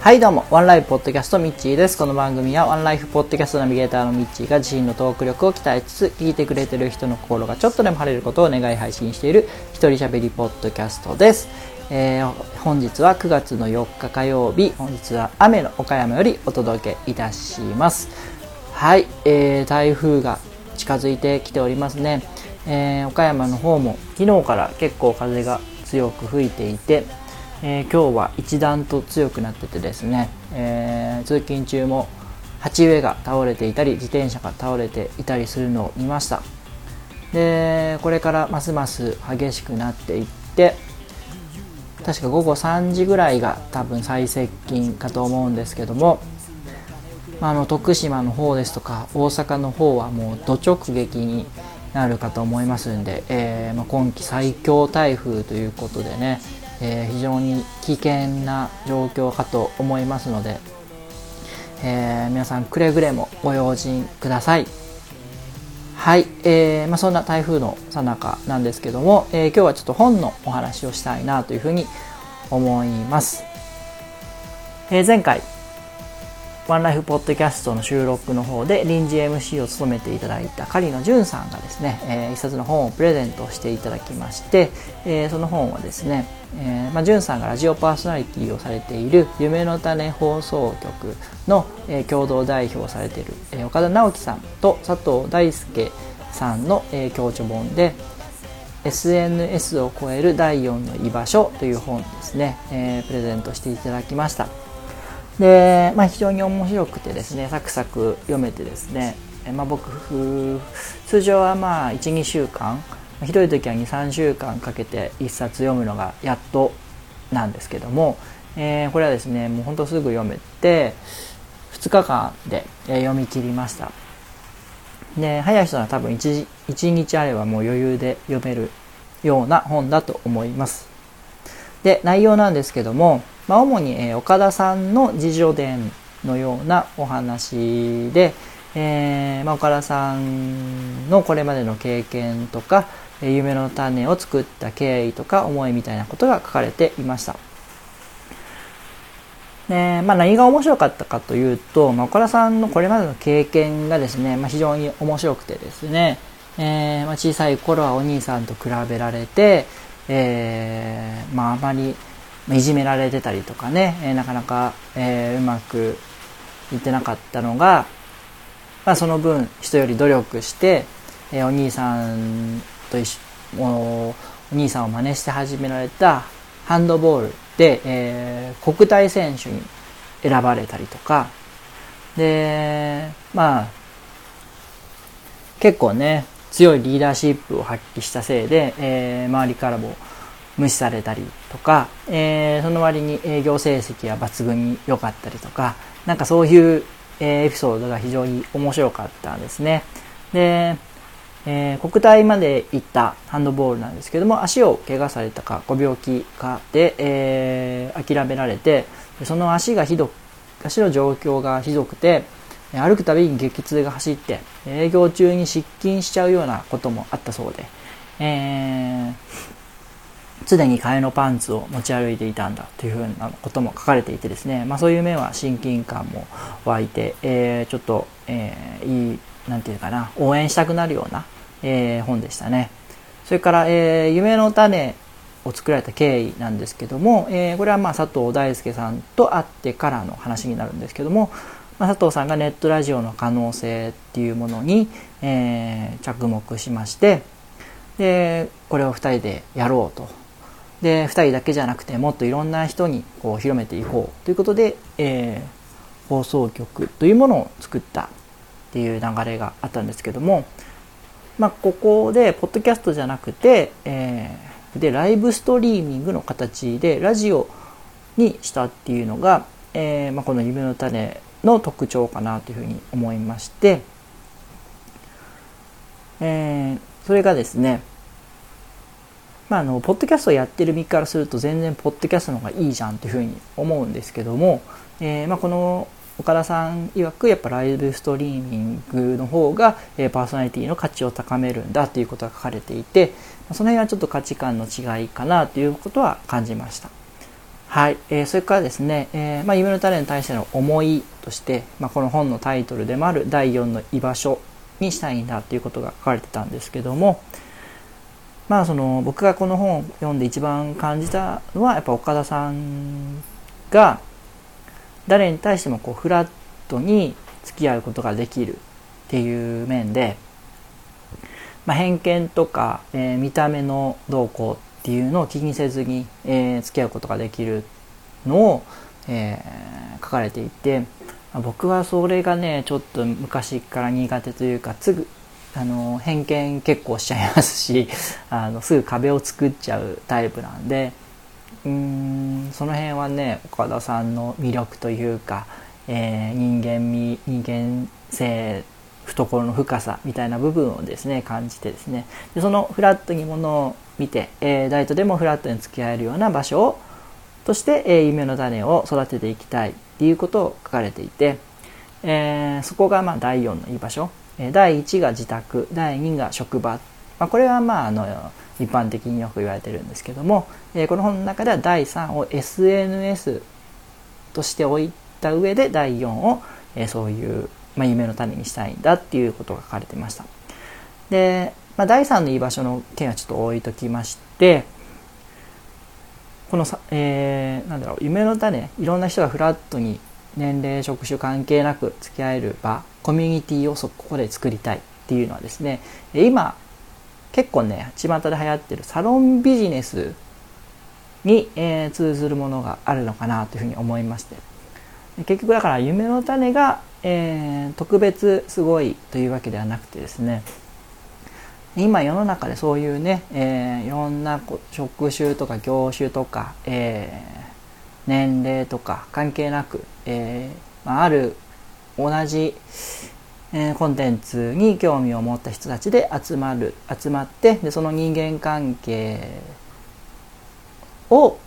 はいどうも、ワンライフポッドキャストミッチーです。この番組はワンライフポッドキャストナビゲーターのミッチーが自身のトーク力を鍛えつつ、聞いてくれてる人の心がちょっとでも晴れることを願い配信している一人喋りポッドキャストです。えー、本日は9月の4日火曜日、本日は雨の岡山よりお届けいたします。はい、えー、台風が近づいてきておりますね。えー、岡山の方も昨日から結構風が強く吹いていて、えー、今日は一段と強くなっててですね、えー、通勤中も鉢植えが倒れていたり自転車が倒れていたりするのを見ました。でこれからますます激しくなっていって確か午後3時ぐらいが多分最接近かと思うんですけども、まあ、の徳島の方ですとか大阪の方はもう土直撃になるかと思いますんで、えーまあ、今季最強台風ということでねえー、非常に危険な状況かと思いますので、えー、皆さんくれぐれもご用心ください。はい、えーまあ、そんな台風のさなかなんですけども、えー、今日はちょっと本のお話をしたいなというふうに思います、えー、前回ワンライフポッドキャストの収録の方で臨時 MC を務めていただいた狩野淳さんがですね、えー、一冊の本をプレゼントしていただきまして、えー、その本はですね、えーまあ、淳さんがラジオパーソナリティをされている夢の種放送局の、えー、共同代表をされている、えー、岡田直樹さんと佐藤大輔さんの、えー、共著本で SNS を超える第4の居場所という本ですね、えー、プレゼントしていただきました。で、まあ、非常に面白くてですねサクサク読めてですね、まあ、僕通常はまあ12週間ひどい時は23週間かけて1冊読むのがやっとなんですけども、えー、これはですねもうほんとすぐ読めて2日間で読み切りました。で早い人は多分 1, 1日あればもう余裕で読めるような本だと思います。で内容なんですけどもまあ、主に、えー、岡田さんの自叙伝のようなお話で、えーまあ、岡田さんのこれまでの経験とか、えー、夢の種を作った経緯とか思いみたいなことが書かれていました。でまあ、何が面白かったかというと、まあ、岡田さんのこれまでの経験がですね、まあ、非常に面白くてですね、えーまあ、小さい頃はお兄さんと比べられて、えーまあ、あまりいじめられてたりとかね、え、なかなか、え、うまくいってなかったのが、まあ、その分人より努力して、えー、お兄さんと一緒おお兄さんを真似して始められたハンドボールで、えー、国体選手に選ばれたりとか。でまあ結構ね強いリーダーシップを発揮したせいで、えー、周りからも無視されたりとか、えー、その割に営業成績は抜群に良かったりとか、なんかそういう、え、エピソードが非常に面白かったんですね。で、えー、国体まで行ったハンドボールなんですけども、足を怪我されたか、ご病気かで、えー、諦められて、その足がひどく、足の状況がひどくて、歩くたびに激痛が走って、営業中に失禁しちゃうようなこともあったそうで、えー、常に替えのパンツを持ち歩いていたんだというふうなことも書かれていてですね、まあ、そういう面は親近感も湧いて、えー、ちょっと、えー、いいなんていうかな応援したくなるような、えー、本でしたね。それから、え、夢の種を作られた経緯なんですけども、え、これはまあ佐藤大輔さんと会ってからの話になるんですけども、まあ、佐藤さんがネットラジオの可能性っていうものに、え、着目しましてでこれを2人でやろうとで2人だけじゃなくてもっといろんな人にこう広めていこうということで、えー、放送局というものを作ったっていう流れがあったんですけども、まあ、ここでポッドキャストじゃなくて、えー、でライブストリーミングの形でラジオにしたっていうのが、えーまあ、この「夢の種」の特徴かなというふうに思いまして、え、それがですねまあ、あのポッドキャストをやってる身からすると全然ポッドキャストの方がいいじゃんというふうに思うんですけども、えー、まあ、この岡田さん曰くやっぱライブストリーミングの方が、え、パーソナリティの価値を高めるんだということが書かれていてその辺はちょっと価値観の違いかなということは感じました。はい、えー、それからですね、えーまあ、夢の種に対しての思いとして、まあ、この本のタイトルでもある第4の居場所にしたいんだっていうことが書かれてたんですけども、まあその僕がこの本を読んで一番感じたのはやっぱ岡田さんが誰に対してもこうフラットに付き合うことができるっていう面で、まあ、偏見とか、えー、見た目の動向っていうのを気にせずに、えー、付き合うことができるのを、えー、書かれていて僕はそれがねちょっと昔から苦手というかすぐあの偏見結構しちゃいますし あのすぐ壁を作っちゃうタイプなんでうーんその辺はね岡田さんの魅力というか、えー、人間味人間性懐の深さみたいな部分をですね感じてですね。でそのフラットにものを見て、えー、誰とでもフラットに付き合えるような場所をとして、えー、夢の種を育てていきたいっていうことを書かれていて、えー、そこがまあ第4の居場所第1が自宅第2が職場、まあ、これはまああの一般的によく言われてるんですけども、えこの本の中では第3を SNS として置いた上で第4を、えそういう、まあ、夢の種にしたいんだっていうことが書かれてました。で、まあ、第3の居場所の件はちょっと置いときましてこのさ、えー、なんだろう夢の種いろんな人がフラットに年齢職種関係なく付き合える場コミュニティをそこで作りたいっていうのはですね今結構ね巷で流行ってるサロンビジネスに、えー、通ずるものがあるのかなというふうに思いまして。結局だから夢の種が、えー、特別すごいというわけではなくてですね今世の中でそういうね、えー、いろんな職種とか業種とか、えー、年齢とか関係なく、えーまあ、ある同じ、えー、コンテンツに興味を持った人たちで集まる集まってでその人間関係を、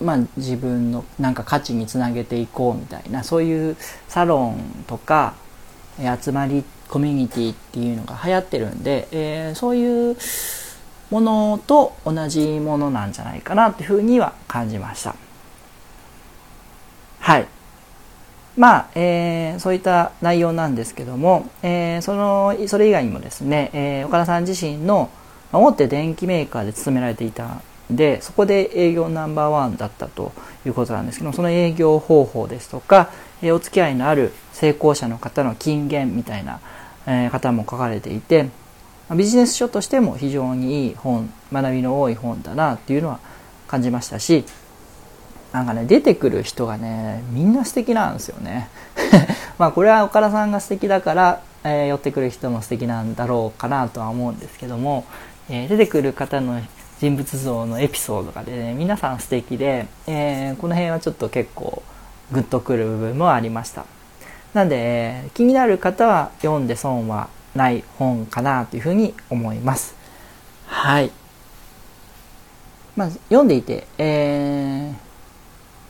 まあ、自分のなんか価値につなげていこうみたいなそういうサロンとかえ集まりコミュニティっていうのが流行ってるんで、えー、そういうものと同じものなんじゃないかなっていうふうには感じました。はい。まあ、えー、そういった内容なんですけども、えー、その、それ以外にもですね、えー、岡田さん自身の大手電機メーカーで勤められていたんで、そこで営業ナンバーワンだったということなんですけども、その営業方法ですとか、えー、お付き合いのある成功者の方の金言みたいな、えー、方も書かれていて、ビジネス書としても非常にいい本、学びの多い本だなっていうのは感じましたし、なんかね、出てくる人がね、みんな素敵なんですよね。まあこれは岡田さんが素敵だから、えー、寄ってくる人も素敵なんだろうかなとは思うんですけども、えー、出てくる方の人物像のエピソードがね、皆さん素敵で、えー、この辺はちょっと結構グッとくる部分もありました。なんで、気になる方は読んで損はない本かなというふうに思います。はい。まあ、読んでいて、えー、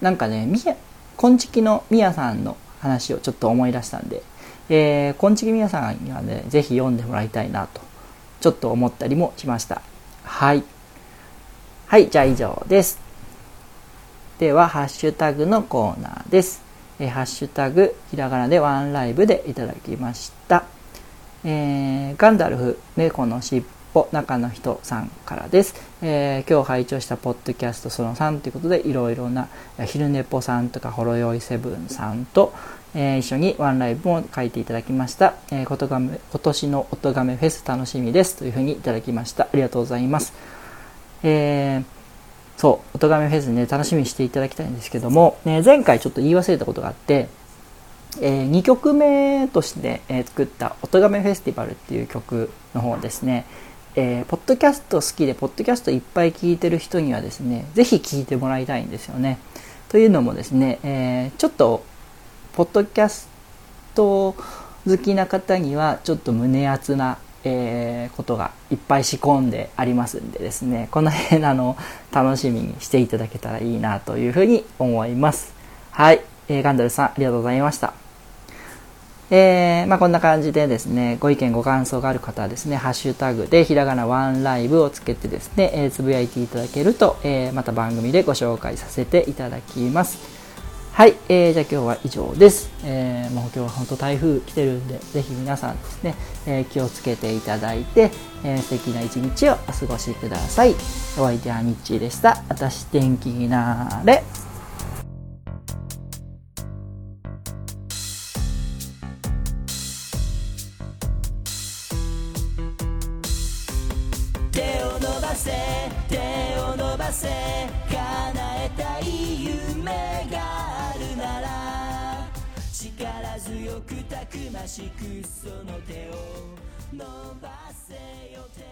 なんかね、みや、こんちきのみやさんの話をちょっと思い出したんで、えー、こんちきみやさんにはね、ぜひ読んでもらいたいなと、ちょっと思ったりもしました。はい。はい、じゃあ以上です。では、ハッシュタグのコーナーです。えー、ハッシュタグ、ひらがなでワンライブでいただきました。えー、ガンダルフ、猫のしっぽ中の人さんからです、えー、今日拝聴したポッドキャストその3ということでいろいろな昼寝ぽさんとかほろよいセブンさんと、えー、一緒にワンライブも書いていただきました、えー、ことがめ今年の音がめフェス楽しみですというふうにいただきました。ありがとうございます、えーそう、音がめフェスね、楽しみにしていただきたいんですけども、ね、前回ちょっと言い忘れたことがあって、えー、2曲目として、えー、作った「音がめフェスティバル」っていう曲の方ですね、えー、ポッドキャスト好きで、ポッドキャストいっぱい聞いてる人にはですね、ぜひ聞いてもらいたいんですよね。というのもですね、えー、ちょっと、ポッドキャスト好きな方には、ちょっと胸熱な、えー、ことがいっぱい仕込んでありますんでですね、この辺、あの、楽しみにしていただけたらいいなというふうに思います。はい。えー、ガンダルさん、ありがとうございました。えー、まあ、こんな感じでですね、ご意見ご感想がある方はですね、ハッシュタグでひらがなワンライブをつけてですね、えー、つぶやいていただけると、えー、また番組でご紹介させていただきます。はい、えー、じゃあ今日は以上です。えー、もう今日は本当台風来てるんで、ぜひ皆さんですね、えー、気をつけていただいて、えー、素敵な一日をお過ごしください。お相手はミッチーでした。私天気になれ。せ手を伸ばせ叶えたい夢があるなら力強くたくましくその手を伸ばせよ手